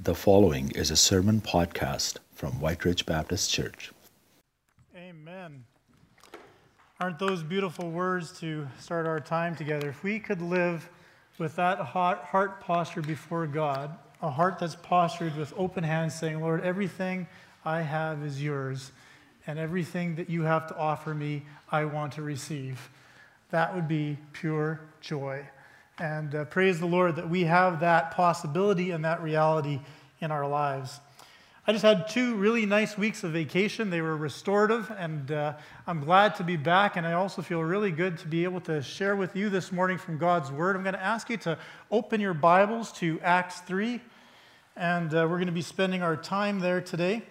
The following is a sermon podcast from White Ridge Baptist Church. Amen. Aren't those beautiful words to start our time together? If we could live with that heart posture before God, a heart that's postured with open hands, saying, Lord, everything I have is yours, and everything that you have to offer me, I want to receive. That would be pure joy. And uh, praise the Lord that we have that possibility and that reality in our lives. I just had two really nice weeks of vacation. They were restorative, and uh, I'm glad to be back. And I also feel really good to be able to share with you this morning from God's Word. I'm going to ask you to open your Bibles to Acts 3, and uh, we're going to be spending our time there today.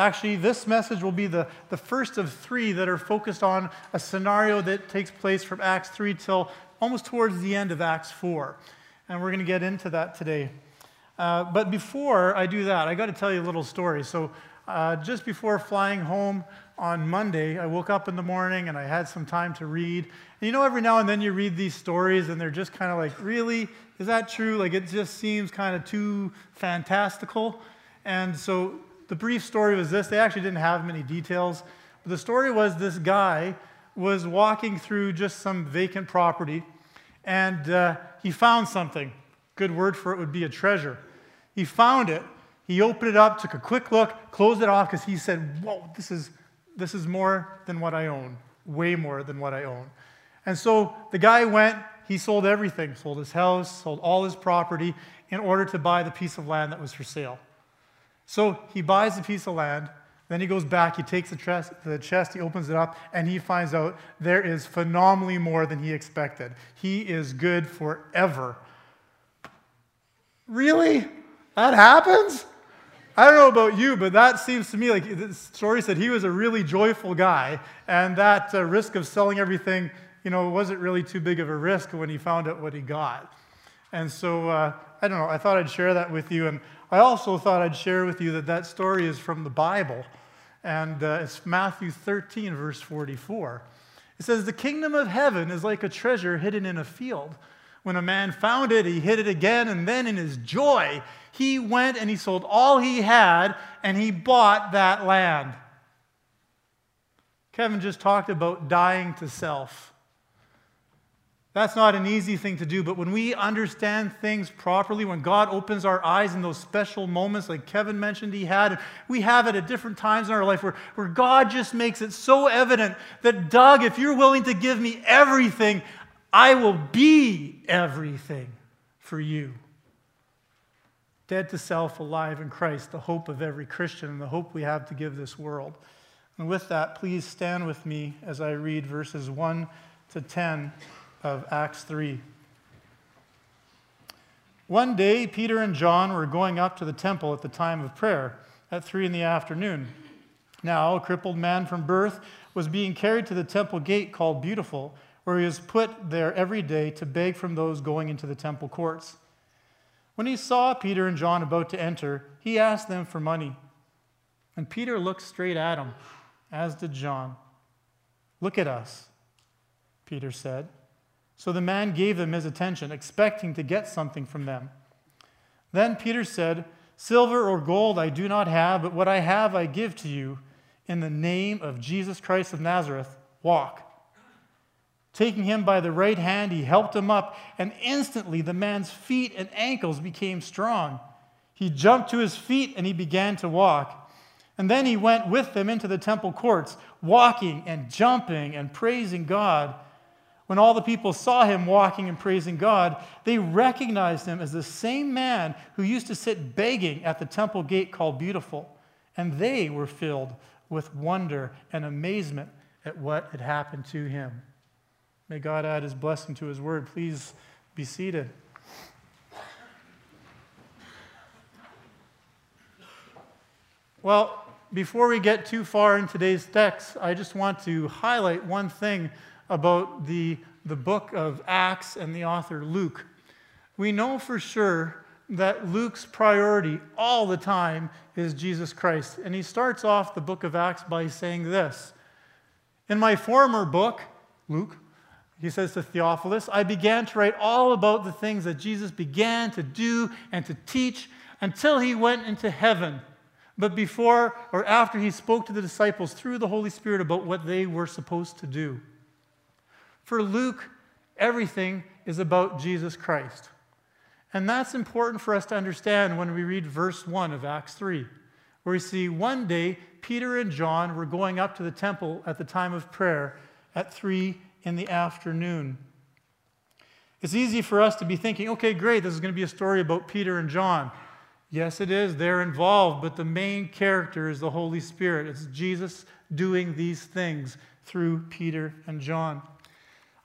Actually, this message will be the, the first of three that are focused on a scenario that takes place from Acts 3 till almost towards the end of Acts 4. And we're going to get into that today. Uh, but before I do that, I got to tell you a little story. So, uh, just before flying home on Monday, I woke up in the morning and I had some time to read. And you know, every now and then you read these stories and they're just kind of like, really? Is that true? Like, it just seems kind of too fantastical. And so, the brief story was this they actually didn't have many details. But the story was this guy was walking through just some vacant property and uh, he found something. Good word for it would be a treasure. He found it. He opened it up, took a quick look, closed it off because he said, Whoa, this is, this is more than what I own, way more than what I own. And so the guy went, he sold everything, sold his house, sold all his property in order to buy the piece of land that was for sale. So he buys the piece of land, then he goes back, he takes the chest, the chest, he opens it up, and he finds out there is phenomenally more than he expected. He is good forever. Really? That happens? I don't know about you, but that seems to me like the story said he was a really joyful guy, and that uh, risk of selling everything, you know, wasn't really too big of a risk when he found out what he got. And so, uh, I don't know, I thought I'd share that with you. And I also thought I'd share with you that that story is from the Bible, and uh, it's Matthew 13, verse 44. It says, The kingdom of heaven is like a treasure hidden in a field. When a man found it, he hid it again, and then in his joy, he went and he sold all he had and he bought that land. Kevin just talked about dying to self. That's not an easy thing to do, but when we understand things properly, when God opens our eyes in those special moments, like Kevin mentioned he had, we have it at different times in our life where, where God just makes it so evident that, Doug, if you're willing to give me everything, I will be everything for you. Dead to self, alive in Christ, the hope of every Christian and the hope we have to give this world. And with that, please stand with me as I read verses 1 to 10 of Acts 3. One day, Peter and John were going up to the temple at the time of prayer at 3 in the afternoon. Now, a crippled man from birth was being carried to the temple gate called Beautiful, where he was put there every day to beg from those going into the temple courts. When he saw Peter and John about to enter, he asked them for money. And Peter looked straight at him, as did John. Look at us, Peter said. So the man gave them his attention, expecting to get something from them. Then Peter said, Silver or gold I do not have, but what I have I give to you. In the name of Jesus Christ of Nazareth, walk. Taking him by the right hand, he helped him up, and instantly the man's feet and ankles became strong. He jumped to his feet and he began to walk. And then he went with them into the temple courts, walking and jumping and praising God. When all the people saw him walking and praising God, they recognized him as the same man who used to sit begging at the temple gate called Beautiful. And they were filled with wonder and amazement at what had happened to him. May God add his blessing to his word. Please be seated. Well, before we get too far in today's text, I just want to highlight one thing about the, the book of Acts and the author Luke. We know for sure that Luke's priority all the time is Jesus Christ. And he starts off the book of Acts by saying this In my former book, Luke, he says to Theophilus, I began to write all about the things that Jesus began to do and to teach until he went into heaven. But before or after he spoke to the disciples through the Holy Spirit about what they were supposed to do. For Luke, everything is about Jesus Christ. And that's important for us to understand when we read verse 1 of Acts 3, where we see one day Peter and John were going up to the temple at the time of prayer at 3 in the afternoon. It's easy for us to be thinking, okay, great, this is going to be a story about Peter and John. Yes, it is. They're involved, but the main character is the Holy Spirit. It's Jesus doing these things through Peter and John.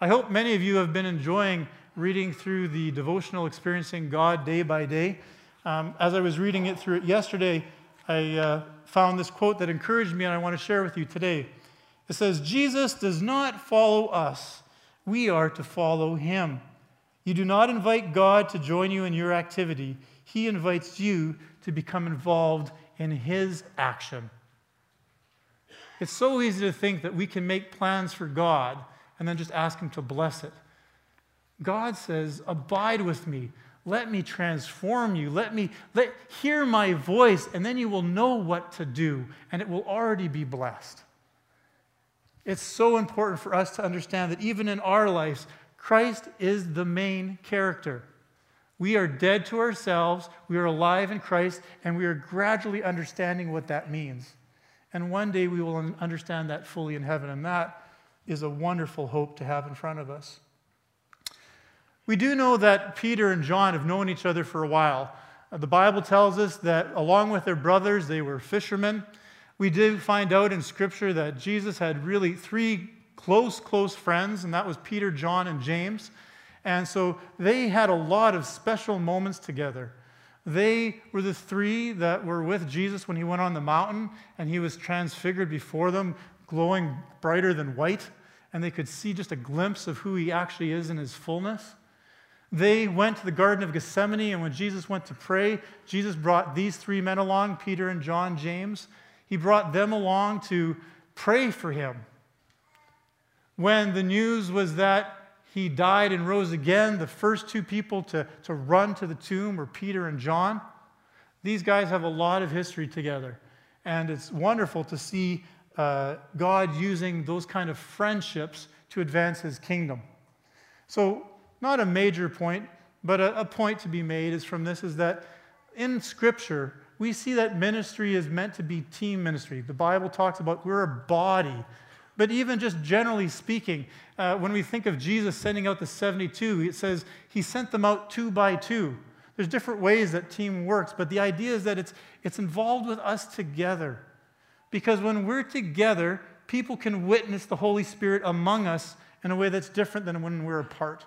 I hope many of you have been enjoying reading through the devotional Experiencing God Day by Day. Um, as I was reading it through it yesterday, I uh, found this quote that encouraged me, and I want to share with you today. It says, Jesus does not follow us, we are to follow him. You do not invite God to join you in your activity, he invites you to become involved in his action. It's so easy to think that we can make plans for God and then just ask him to bless it. God says, Abide with me. Let me transform you. Let me let hear my voice, and then you will know what to do, and it will already be blessed. It's so important for us to understand that even in our lives, Christ is the main character. We are dead to ourselves, we are alive in Christ, and we are gradually understanding what that means. And one day we will understand that fully in heaven, and that is a wonderful hope to have in front of us. We do know that Peter and John have known each other for a while. Uh, the Bible tells us that along with their brothers, they were fishermen. We did find out in Scripture that Jesus had really three close, close friends, and that was Peter, John, and James. And so they had a lot of special moments together. They were the three that were with Jesus when he went on the mountain and he was transfigured before them, glowing brighter than white, and they could see just a glimpse of who he actually is in his fullness. They went to the Garden of Gethsemane, and when Jesus went to pray, Jesus brought these three men along Peter and John, James, he brought them along to pray for him. When the news was that he died and rose again, the first two people to, to run to the tomb were Peter and John. These guys have a lot of history together. And it's wonderful to see uh, God using those kind of friendships to advance his kingdom. So, not a major point, but a, a point to be made is from this is that in Scripture, we see that ministry is meant to be team ministry. The Bible talks about we're a body. But even just generally speaking, uh, when we think of Jesus sending out the 72, it says he sent them out two by two. There's different ways that team works, but the idea is that it's, it's involved with us together. Because when we're together, people can witness the Holy Spirit among us in a way that's different than when we're apart.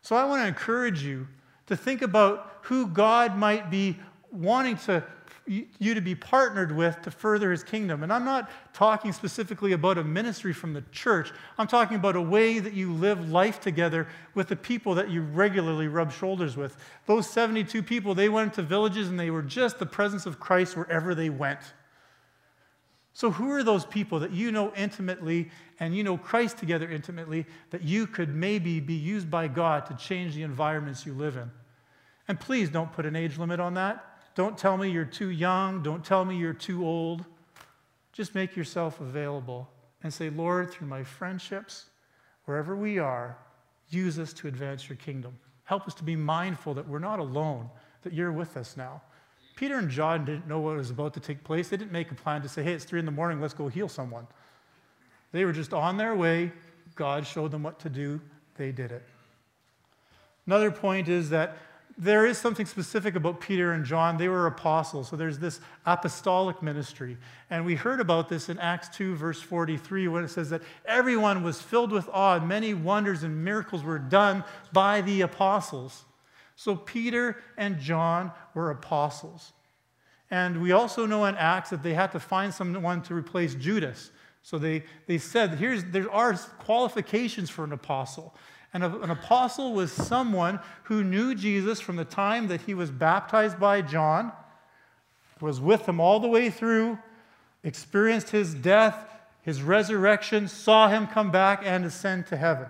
So I want to encourage you to think about who God might be wanting to you to be partnered with to further his kingdom. And I'm not talking specifically about a ministry from the church. I'm talking about a way that you live life together with the people that you regularly rub shoulders with. Those 72 people, they went to villages and they were just the presence of Christ wherever they went. So, who are those people that you know intimately and you know Christ together intimately that you could maybe be used by God to change the environments you live in? And please don't put an age limit on that. Don't tell me you're too young. Don't tell me you're too old. Just make yourself available and say, Lord, through my friendships, wherever we are, use us to advance your kingdom. Help us to be mindful that we're not alone, that you're with us now. Peter and John didn't know what was about to take place. They didn't make a plan to say, hey, it's three in the morning, let's go heal someone. They were just on their way. God showed them what to do. They did it. Another point is that there is something specific about Peter and John. They were apostles, so there's this apostolic ministry. And we heard about this in Acts 2, verse 43, when it says that everyone was filled with awe, and many wonders and miracles were done by the apostles. So Peter and John were apostles. And we also know in Acts that they had to find someone to replace Judas. So they, they said, here's, there are qualifications for an apostle. And an apostle was someone who knew Jesus from the time that he was baptized by John, was with him all the way through, experienced his death, his resurrection, saw him come back and ascend to heaven.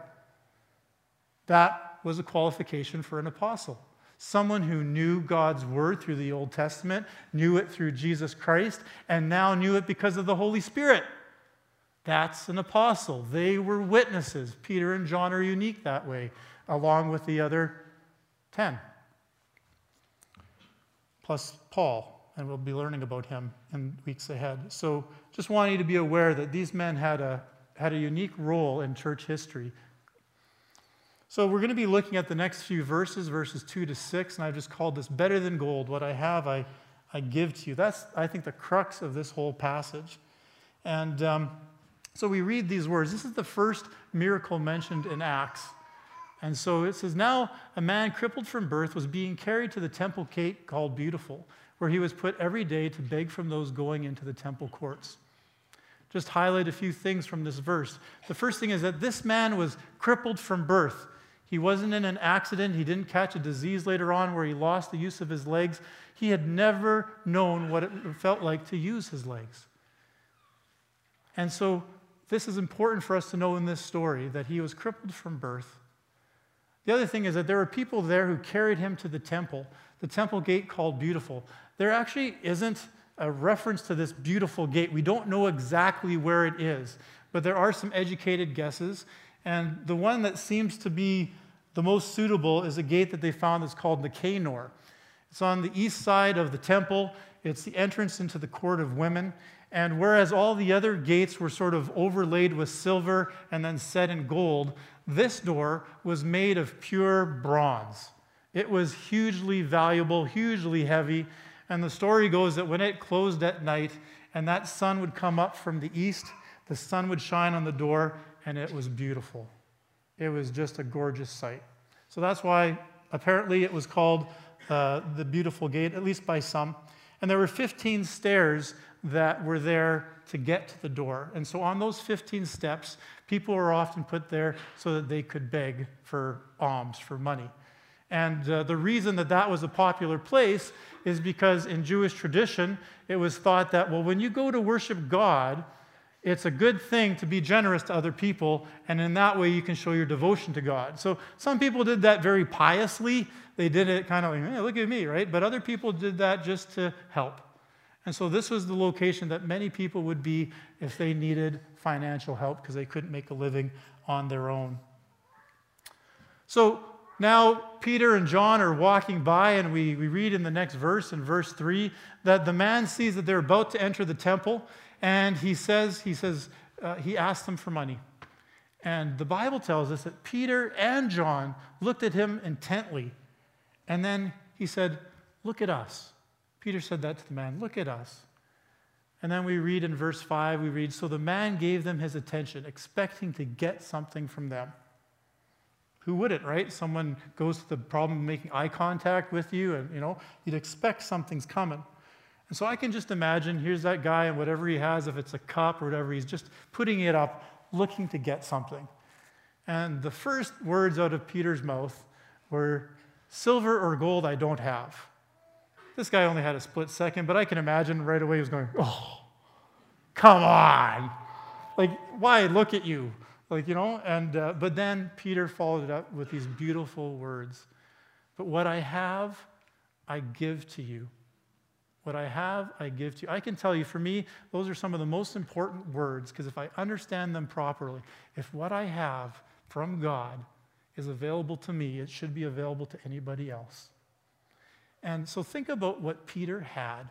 That was a qualification for an apostle. Someone who knew God's word through the Old Testament, knew it through Jesus Christ, and now knew it because of the Holy Spirit. That's an apostle. They were witnesses. Peter and John are unique that way, along with the other 10. Plus Paul, and we'll be learning about him in weeks ahead. So just want you to be aware that these men had a, had a unique role in church history. So we're going to be looking at the next few verses, verses 2 to 6, and I've just called this better than gold. What I have, I, I give to you. That's, I think, the crux of this whole passage. And um, so we read these words. This is the first miracle mentioned in Acts. And so it says, Now a man crippled from birth was being carried to the temple gate called Beautiful, where he was put every day to beg from those going into the temple courts just highlight a few things from this verse. The first thing is that this man was crippled from birth. He wasn't in an accident. He didn't catch a disease later on where he lost the use of his legs. He had never known what it felt like to use his legs. And so, this is important for us to know in this story that he was crippled from birth. The other thing is that there were people there who carried him to the temple, the temple gate called Beautiful. There actually isn't a reference to this beautiful gate. We don't know exactly where it is, but there are some educated guesses. And the one that seems to be the most suitable is a gate that they found that's called Nicanor. It's on the east side of the temple, it's the entrance into the court of women. And whereas all the other gates were sort of overlaid with silver and then set in gold, this door was made of pure bronze. It was hugely valuable, hugely heavy, and the story goes that when it closed at night and that sun would come up from the east, the sun would shine on the door, and it was beautiful. It was just a gorgeous sight. So that's why apparently it was called uh, the Beautiful Gate, at least by some. And there were 15 stairs that were there to get to the door. And so on those 15 steps, people were often put there so that they could beg for alms, for money. And uh, the reason that that was a popular place is because in Jewish tradition, it was thought that, well, when you go to worship God, it's a good thing to be generous to other people, and in that way you can show your devotion to God. So some people did that very piously. They did it kind of like, hey, look at me, right? But other people did that just to help. And so this was the location that many people would be if they needed financial help because they couldn't make a living on their own. So now, Peter and John are walking by, and we, we read in the next verse, in verse 3, that the man sees that they're about to enter the temple, and he says, he says, uh, he asks them for money. And the Bible tells us that Peter and John looked at him intently, and then he said, Look at us. Peter said that to the man, Look at us. And then we read in verse 5, we read, So the man gave them his attention, expecting to get something from them. Who wouldn't, right? Someone goes to the problem of making eye contact with you, and you know, you'd expect something's coming. And so I can just imagine here's that guy, and whatever he has, if it's a cup or whatever, he's just putting it up, looking to get something. And the first words out of Peter's mouth were, Silver or gold I don't have. This guy only had a split second, but I can imagine right away he was going, Oh, come on. Like, why look at you? Like, you know, and, uh, but then Peter followed it up with these beautiful words. But what I have, I give to you. What I have, I give to you. I can tell you, for me, those are some of the most important words because if I understand them properly, if what I have from God is available to me, it should be available to anybody else. And so think about what Peter had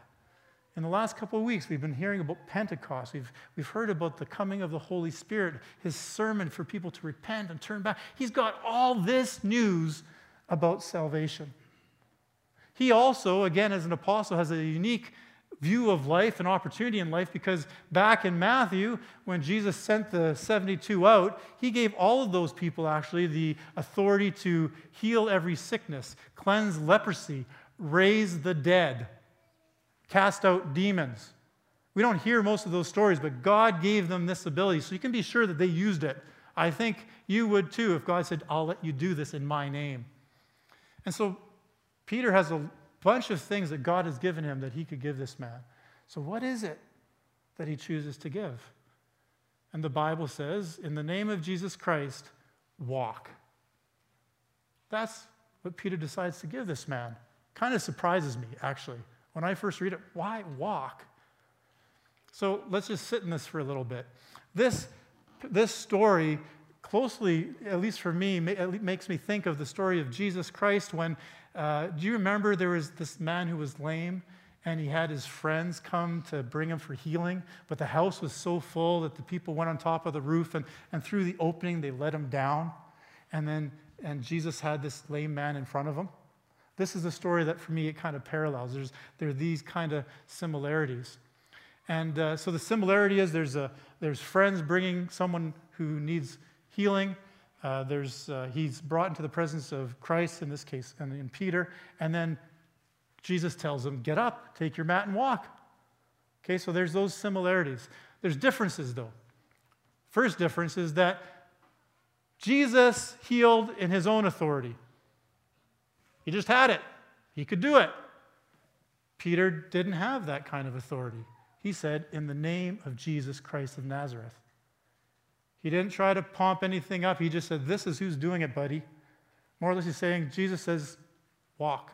in the last couple of weeks, we've been hearing about Pentecost. We've, we've heard about the coming of the Holy Spirit, his sermon for people to repent and turn back. He's got all this news about salvation. He also, again, as an apostle, has a unique view of life and opportunity in life because back in Matthew, when Jesus sent the 72 out, he gave all of those people actually the authority to heal every sickness, cleanse leprosy, raise the dead cast out demons. We don't hear most of those stories, but God gave them this ability, so you can be sure that they used it. I think you would too if God said, I'll let you do this in my name. And so Peter has a bunch of things that God has given him that he could give this man. So, what is it that he chooses to give? And the Bible says, in the name of Jesus Christ, walk. That's what Peter decides to give this man. Kind of surprises me, actually. When I first read it, why walk? So let's just sit in this for a little bit. This, this story closely, at least for me, makes me think of the story of Jesus Christ when, uh, do you remember there was this man who was lame and he had his friends come to bring him for healing, but the house was so full that the people went on top of the roof and, and through the opening they let him down. And then and Jesus had this lame man in front of him. This is a story that for me it kind of parallels. There's, there are these kind of similarities. And uh, so the similarity is there's, a, there's friends bringing someone who needs healing. Uh, there's, uh, he's brought into the presence of Christ, in this case, and in Peter. And then Jesus tells him, Get up, take your mat, and walk. Okay, so there's those similarities. There's differences, though. First difference is that Jesus healed in his own authority. He just had it, he could do it. Peter didn't have that kind of authority. He said, In the name of Jesus Christ of Nazareth. He didn't try to pump anything up. He just said, This is who's doing it, buddy. More or less, he's saying, Jesus says, Walk.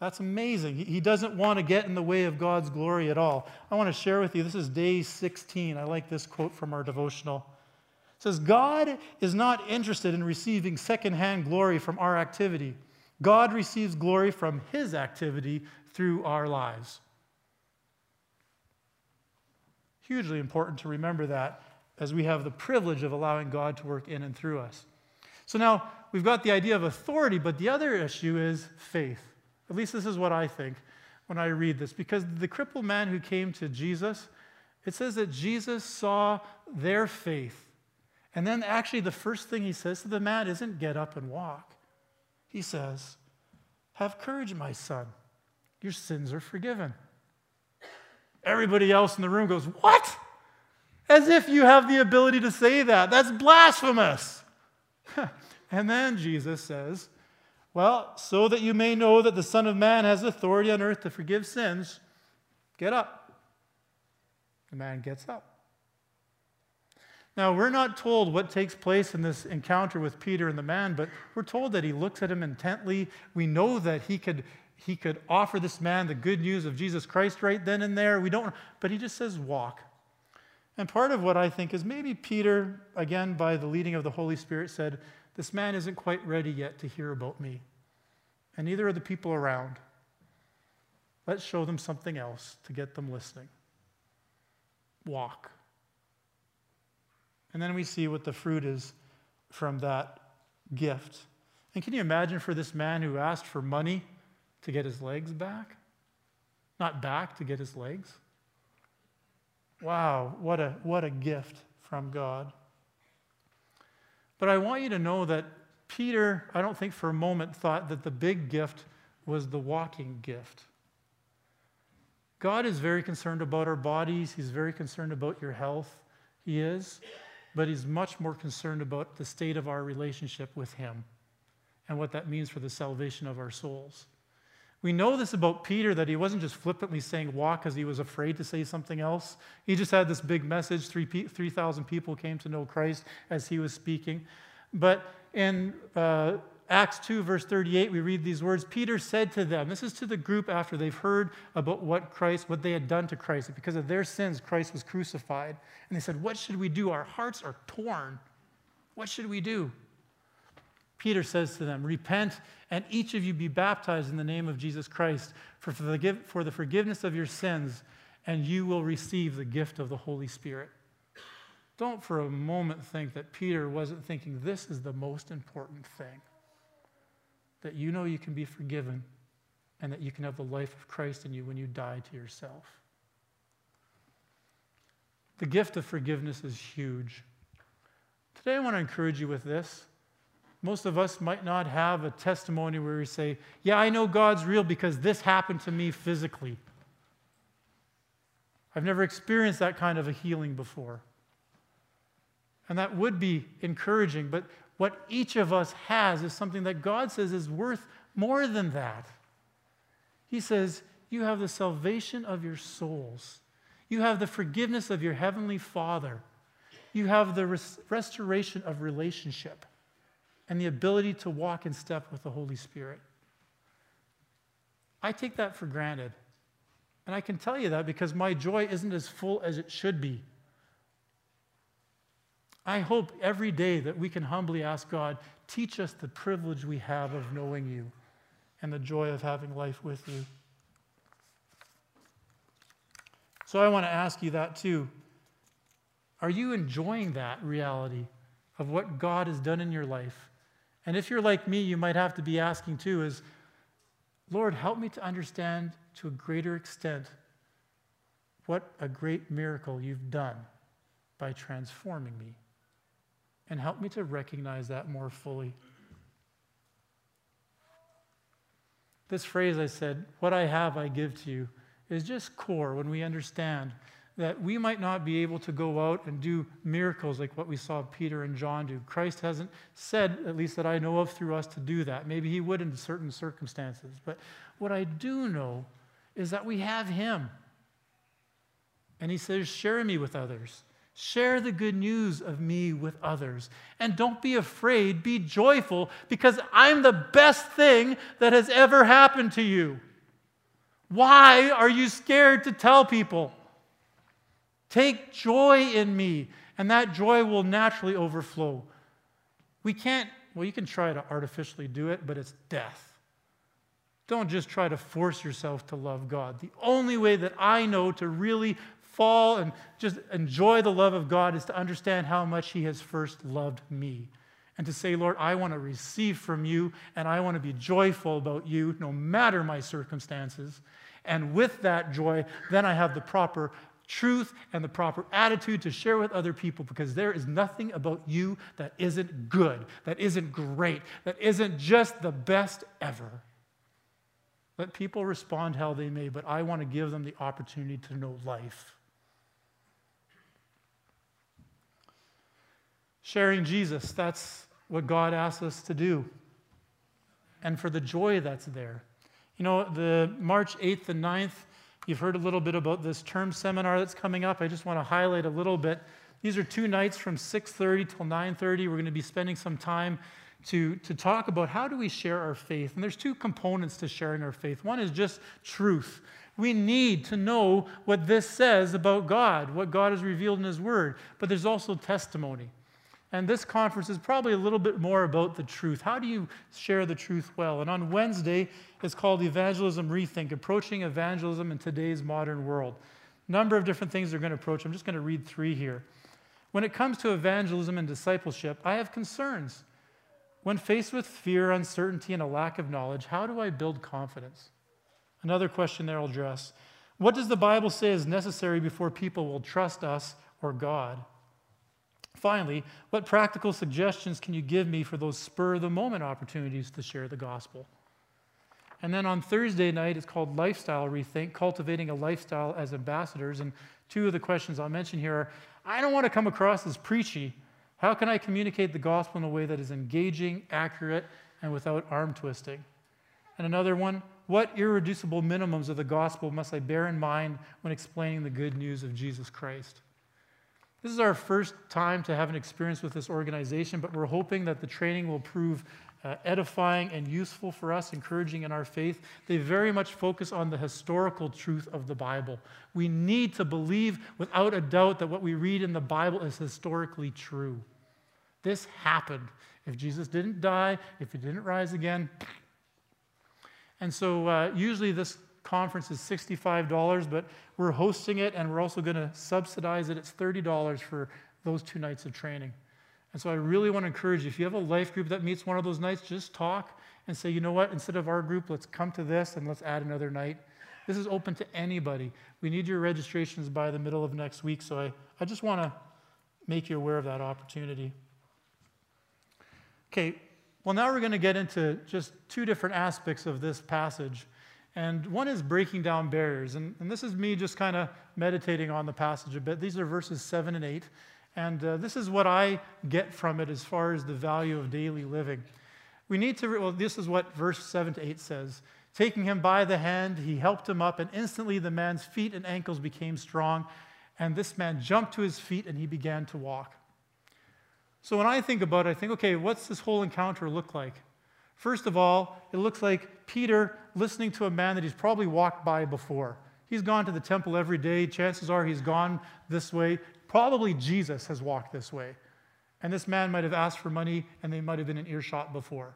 That's amazing. He doesn't want to get in the way of God's glory at all. I want to share with you this is day 16. I like this quote from our devotional. It says, God is not interested in receiving secondhand glory from our activity. God receives glory from his activity through our lives. Hugely important to remember that as we have the privilege of allowing God to work in and through us. So now we've got the idea of authority, but the other issue is faith. At least this is what I think when I read this. Because the crippled man who came to Jesus, it says that Jesus saw their faith and then, actually, the first thing he says to the man isn't get up and walk. He says, Have courage, my son. Your sins are forgiven. Everybody else in the room goes, What? As if you have the ability to say that. That's blasphemous. and then Jesus says, Well, so that you may know that the Son of Man has authority on earth to forgive sins, get up. The man gets up. Now, we're not told what takes place in this encounter with Peter and the man, but we're told that he looks at him intently. We know that he could, he could offer this man the good news of Jesus Christ right then and there. We don't, but he just says, walk. And part of what I think is maybe Peter, again, by the leading of the Holy Spirit, said, This man isn't quite ready yet to hear about me. And neither are the people around. Let's show them something else to get them listening. Walk. And then we see what the fruit is from that gift. And can you imagine for this man who asked for money to get his legs back? Not back, to get his legs? Wow, what a, what a gift from God. But I want you to know that Peter, I don't think for a moment thought that the big gift was the walking gift. God is very concerned about our bodies, He's very concerned about your health. He is but he's much more concerned about the state of our relationship with him and what that means for the salvation of our souls. We know this about Peter that he wasn't just flippantly saying walk because he was afraid to say something else. He just had this big message. 3,000 people came to know Christ as he was speaking. But in uh, Acts 2, verse 38, we read these words Peter said to them, this is to the group after they've heard about what Christ, what they had done to Christ. Because of their sins, Christ was crucified. And they said, What should we do? Our hearts are torn. What should we do? Peter says to them, Repent, and each of you be baptized in the name of Jesus Christ for, for, the, for the forgiveness of your sins, and you will receive the gift of the Holy Spirit. Don't for a moment think that Peter wasn't thinking this is the most important thing that you know you can be forgiven and that you can have the life of Christ in you when you die to yourself. The gift of forgiveness is huge. Today, I want to encourage you with this. Most of us might not have a testimony where we say, Yeah, I know God's real because this happened to me physically. I've never experienced that kind of a healing before. And that would be encouraging, but what each of us has is something that God says is worth more than that. He says, You have the salvation of your souls. You have the forgiveness of your heavenly Father. You have the res- restoration of relationship and the ability to walk in step with the Holy Spirit. I take that for granted. And I can tell you that because my joy isn't as full as it should be. I hope every day that we can humbly ask God, teach us the privilege we have of knowing you and the joy of having life with you. So I want to ask you that too. Are you enjoying that reality of what God has done in your life? And if you're like me, you might have to be asking too is, Lord, help me to understand to a greater extent what a great miracle you've done by transforming me. And help me to recognize that more fully. This phrase I said, what I have, I give to you, is just core when we understand that we might not be able to go out and do miracles like what we saw Peter and John do. Christ hasn't said, at least that I know of, through us to do that. Maybe he would in certain circumstances. But what I do know is that we have him. And he says, Share me with others. Share the good news of me with others. And don't be afraid, be joyful, because I'm the best thing that has ever happened to you. Why are you scared to tell people? Take joy in me, and that joy will naturally overflow. We can't, well, you can try to artificially do it, but it's death. Don't just try to force yourself to love God. The only way that I know to really fall and just enjoy the love of God is to understand how much He has first loved me. And to say, Lord, I want to receive from you and I want to be joyful about you no matter my circumstances. And with that joy, then I have the proper truth and the proper attitude to share with other people because there is nothing about you that isn't good, that isn't great, that isn't just the best ever. Let people respond how they may, but I want to give them the opportunity to know life. Sharing Jesus, that's what God asks us to do. And for the joy that's there. You know, the March 8th and 9th, You've heard a little bit about this term seminar that's coming up. I just want to highlight a little bit. These are two nights from 6:30 till 9:30. We're going to be spending some time to, to talk about how do we share our faith. And there's two components to sharing our faith. One is just truth. We need to know what this says about God, what God has revealed in His Word. But there's also testimony. And this conference is probably a little bit more about the truth. How do you share the truth well? And on Wednesday, it's called Evangelism Rethink Approaching Evangelism in Today's Modern World. Number of different things they're going to approach. I'm just going to read three here. When it comes to evangelism and discipleship, I have concerns. When faced with fear, uncertainty, and a lack of knowledge, how do I build confidence? Another question there I'll address. What does the Bible say is necessary before people will trust us or God? Finally, what practical suggestions can you give me for those spur of the moment opportunities to share the gospel? And then on Thursday night, it's called Lifestyle Rethink, Cultivating a Lifestyle as Ambassadors. And two of the questions I'll mention here are I don't want to come across as preachy. How can I communicate the gospel in a way that is engaging, accurate, and without arm twisting? And another one, what irreducible minimums of the gospel must I bear in mind when explaining the good news of Jesus Christ? This is our first time to have an experience with this organization, but we're hoping that the training will prove uh, edifying and useful for us, encouraging in our faith. They very much focus on the historical truth of the Bible. We need to believe without a doubt that what we read in the Bible is historically true. This happened. If Jesus didn't die, if he didn't rise again. And so, uh, usually, this conference is $65, but we're hosting it and we're also going to subsidize it. It's $30 for those two nights of training. And so I really want to encourage you if you have a life group that meets one of those nights, just talk and say, you know what, instead of our group, let's come to this and let's add another night. This is open to anybody. We need your registrations by the middle of next week, so I, I just want to make you aware of that opportunity. Okay, well, now we're going to get into just two different aspects of this passage. And one is breaking down barriers. And, and this is me just kind of meditating on the passage a bit. These are verses 7 and 8. And uh, this is what I get from it as far as the value of daily living. We need to, well, this is what verse 7 to 8 says Taking him by the hand, he helped him up, and instantly the man's feet and ankles became strong. And this man jumped to his feet and he began to walk. So when I think about it, I think, okay, what's this whole encounter look like? First of all, it looks like Peter listening to a man that he's probably walked by before. He's gone to the temple every day. Chances are he's gone this way. Probably Jesus has walked this way. And this man might have asked for money and they might have been in earshot before.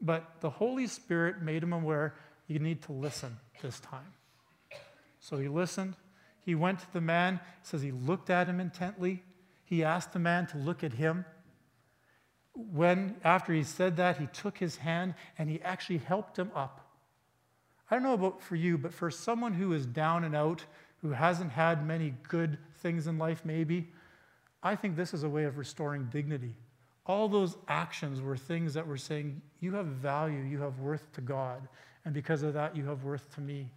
But the Holy Spirit made him aware you need to listen this time. So he listened. He went to the man, says he looked at him intently. He asked the man to look at him. When, after he said that, he took his hand and he actually helped him up. I don't know about for you, but for someone who is down and out, who hasn't had many good things in life, maybe, I think this is a way of restoring dignity. All those actions were things that were saying, You have value, you have worth to God, and because of that, you have worth to me.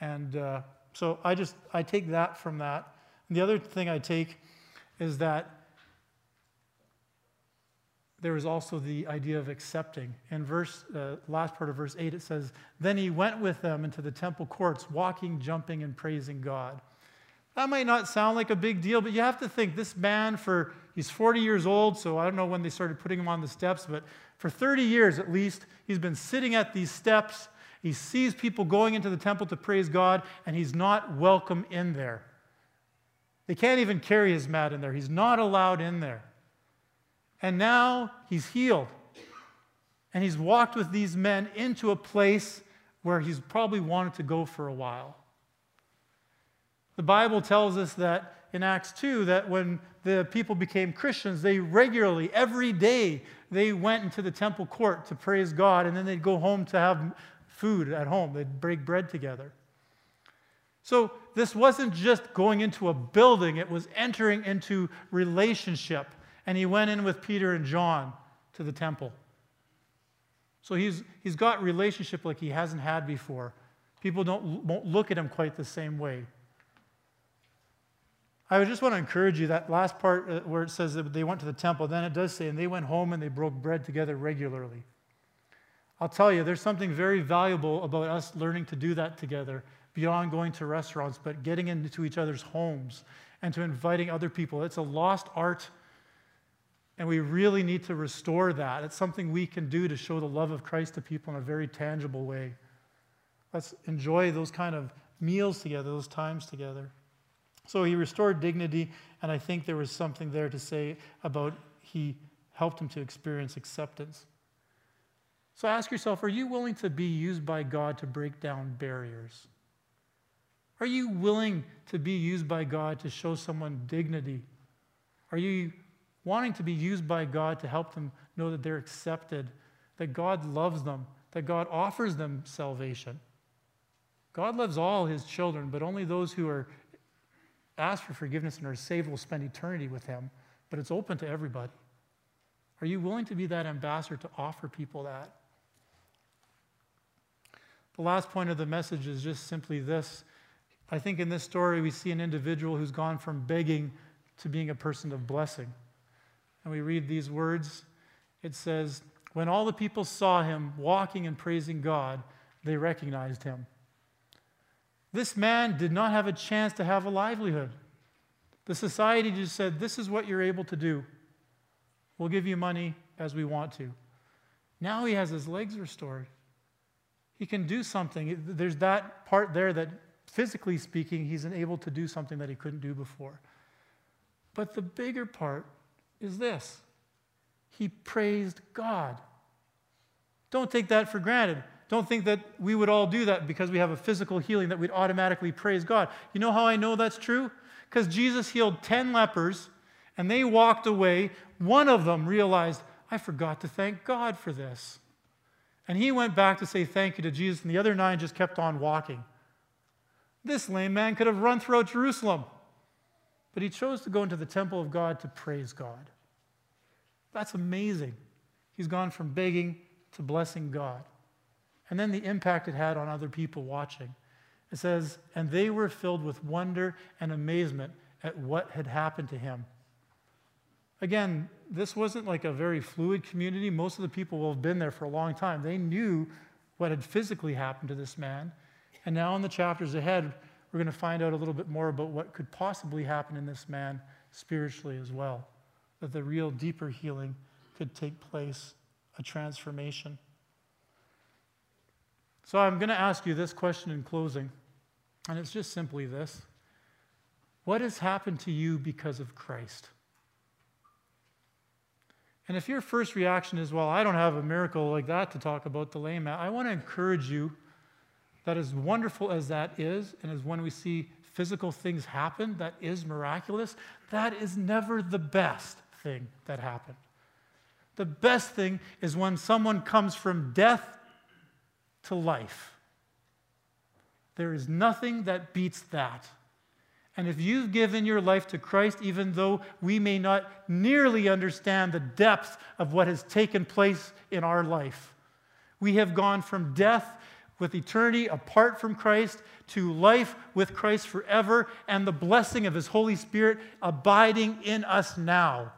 And uh, so I just, I take that from that. And the other thing I take is that there is also the idea of accepting. In verse, uh, last part of verse 8, it says, Then he went with them into the temple courts, walking, jumping, and praising God. That might not sound like a big deal, but you have to think this man, for he's 40 years old, so I don't know when they started putting him on the steps, but for 30 years at least, he's been sitting at these steps. He sees people going into the temple to praise God, and he's not welcome in there. They can't even carry his mat in there, he's not allowed in there. And now he's healed. And he's walked with these men into a place where he's probably wanted to go for a while. The Bible tells us that in Acts 2 that when the people became Christians, they regularly, every day, they went into the temple court to praise God, and then they'd go home to have food at home. They'd break bread together. So this wasn't just going into a building, it was entering into relationship. And he went in with Peter and John to the temple. So he's, he's got relationship like he hasn't had before. People don't, won't look at him quite the same way. I just want to encourage you that last part uh, where it says that they went to the temple, then it does say, and they went home and they broke bread together regularly. I'll tell you, there's something very valuable about us learning to do that together beyond going to restaurants, but getting into each other's homes and to inviting other people. It's a lost art, and we really need to restore that. It's something we can do to show the love of Christ to people in a very tangible way. Let's enjoy those kind of meals together, those times together. So he restored dignity, and I think there was something there to say about he helped him to experience acceptance. So ask yourself are you willing to be used by God to break down barriers? Are you willing to be used by God to show someone dignity? Are you wanting to be used by God to help them know that they're accepted, that God loves them, that God offers them salvation? God loves all his children, but only those who are asked for forgiveness and are saved will spend eternity with him, but it's open to everybody. Are you willing to be that ambassador to offer people that? The last point of the message is just simply this. I think in this story, we see an individual who's gone from begging to being a person of blessing. And we read these words. It says, When all the people saw him walking and praising God, they recognized him. This man did not have a chance to have a livelihood. The society just said, This is what you're able to do. We'll give you money as we want to. Now he has his legs restored. He can do something. There's that part there that, physically speaking, he's able to do something that he couldn't do before. But the bigger part is this he praised God. Don't take that for granted. Don't think that we would all do that because we have a physical healing that we'd automatically praise God. You know how I know that's true? Because Jesus healed 10 lepers and they walked away. One of them realized, I forgot to thank God for this. And he went back to say thank you to Jesus, and the other nine just kept on walking. This lame man could have run throughout Jerusalem, but he chose to go into the temple of God to praise God. That's amazing. He's gone from begging to blessing God and then the impact it had on other people watching. It says, and they were filled with wonder and amazement at what had happened to him. Again, this wasn't like a very fluid community. Most of the people will have been there for a long time. They knew what had physically happened to this man. And now, in the chapters ahead, we're going to find out a little bit more about what could possibly happen in this man spiritually as well. That the real deeper healing could take place, a transformation. So, I'm going to ask you this question in closing, and it's just simply this What has happened to you because of Christ? And if your first reaction is, well, I don't have a miracle like that to talk about the lame man, I want to encourage you that as wonderful as that is, and as when we see physical things happen, that is miraculous, that is never the best thing that happened. The best thing is when someone comes from death to life. There is nothing that beats that. And if you've given your life to Christ, even though we may not nearly understand the depth of what has taken place in our life, we have gone from death with eternity apart from Christ to life with Christ forever and the blessing of His Holy Spirit abiding in us now.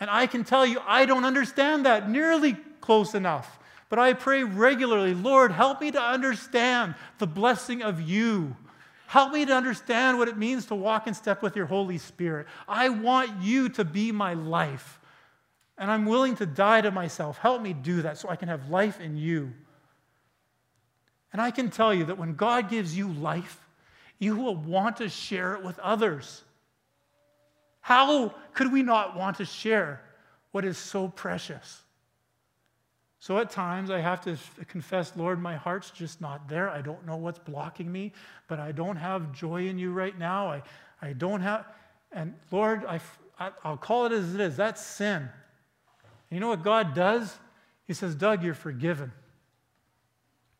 And I can tell you, I don't understand that nearly close enough. But I pray regularly, Lord, help me to understand the blessing of you Help me to understand what it means to walk in step with your Holy Spirit. I want you to be my life. And I'm willing to die to myself. Help me do that so I can have life in you. And I can tell you that when God gives you life, you will want to share it with others. How could we not want to share what is so precious? So at times I have to confess, Lord, my heart's just not there. I don't know what's blocking me, but I don't have joy in you right now. I, I don't have, and Lord, I, I'll call it as it is. That's sin. And you know what God does? He says, Doug, you're forgiven.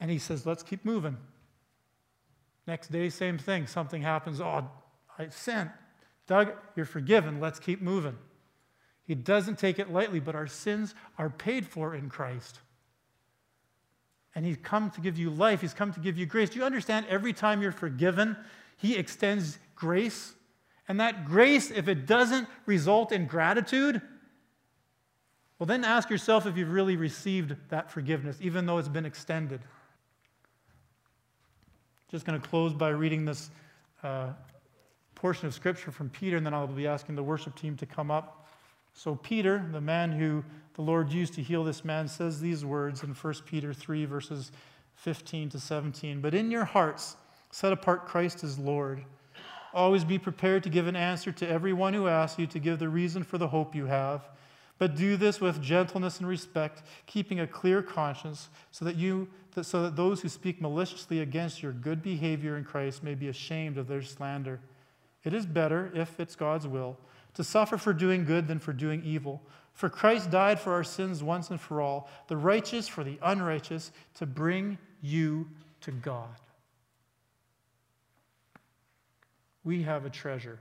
And he says, let's keep moving. Next day, same thing. Something happens. Oh, I sinned. Doug, you're forgiven. Let's keep moving. He doesn't take it lightly, but our sins are paid for in Christ. And He's come to give you life, He's come to give you grace. Do you understand? Every time you're forgiven, He extends grace. And that grace, if it doesn't result in gratitude, well, then ask yourself if you've really received that forgiveness, even though it's been extended. Just going to close by reading this uh, portion of scripture from Peter, and then I'll be asking the worship team to come up. So, Peter, the man who the Lord used to heal this man, says these words in 1 Peter 3, verses 15 to 17. But in your hearts, set apart Christ as Lord. Always be prepared to give an answer to everyone who asks you to give the reason for the hope you have. But do this with gentleness and respect, keeping a clear conscience, so that you so that those who speak maliciously against your good behavior in Christ may be ashamed of their slander. It is better, if it's God's will, to suffer for doing good than for doing evil. For Christ died for our sins once and for all, the righteous for the unrighteous, to bring you to God. We have a treasure.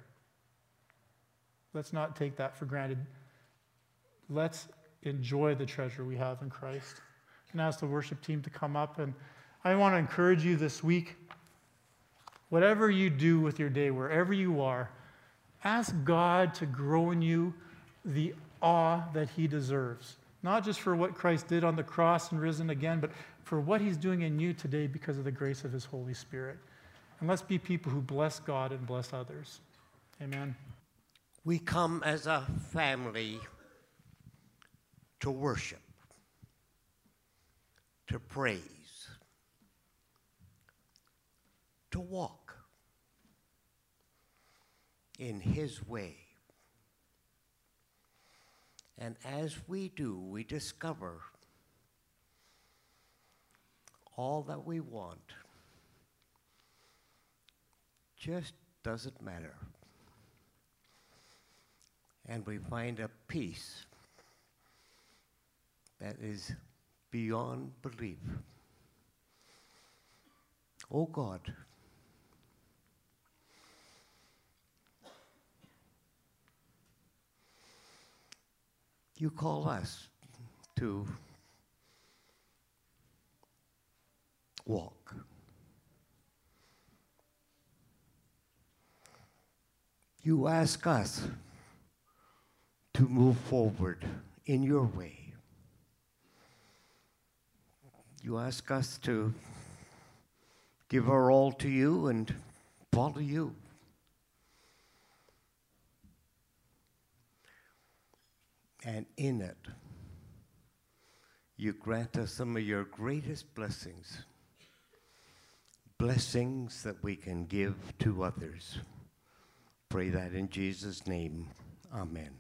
Let's not take that for granted. Let's enjoy the treasure we have in Christ. And ask the worship team to come up. And I want to encourage you this week whatever you do with your day, wherever you are, Ask God to grow in you the awe that He deserves. Not just for what Christ did on the cross and risen again, but for what He's doing in you today because of the grace of His Holy Spirit. And let's be people who bless God and bless others. Amen. We come as a family to worship, to praise, to walk in His way. And as we do, we discover all that we want just doesn't matter. And we find a peace that is beyond belief. Oh God. you call us to walk. You ask us to move forward in your way. You ask us to give our all to you and follow you. And in it, you grant us some of your greatest blessings, blessings that we can give to others. Pray that in Jesus' name. Amen.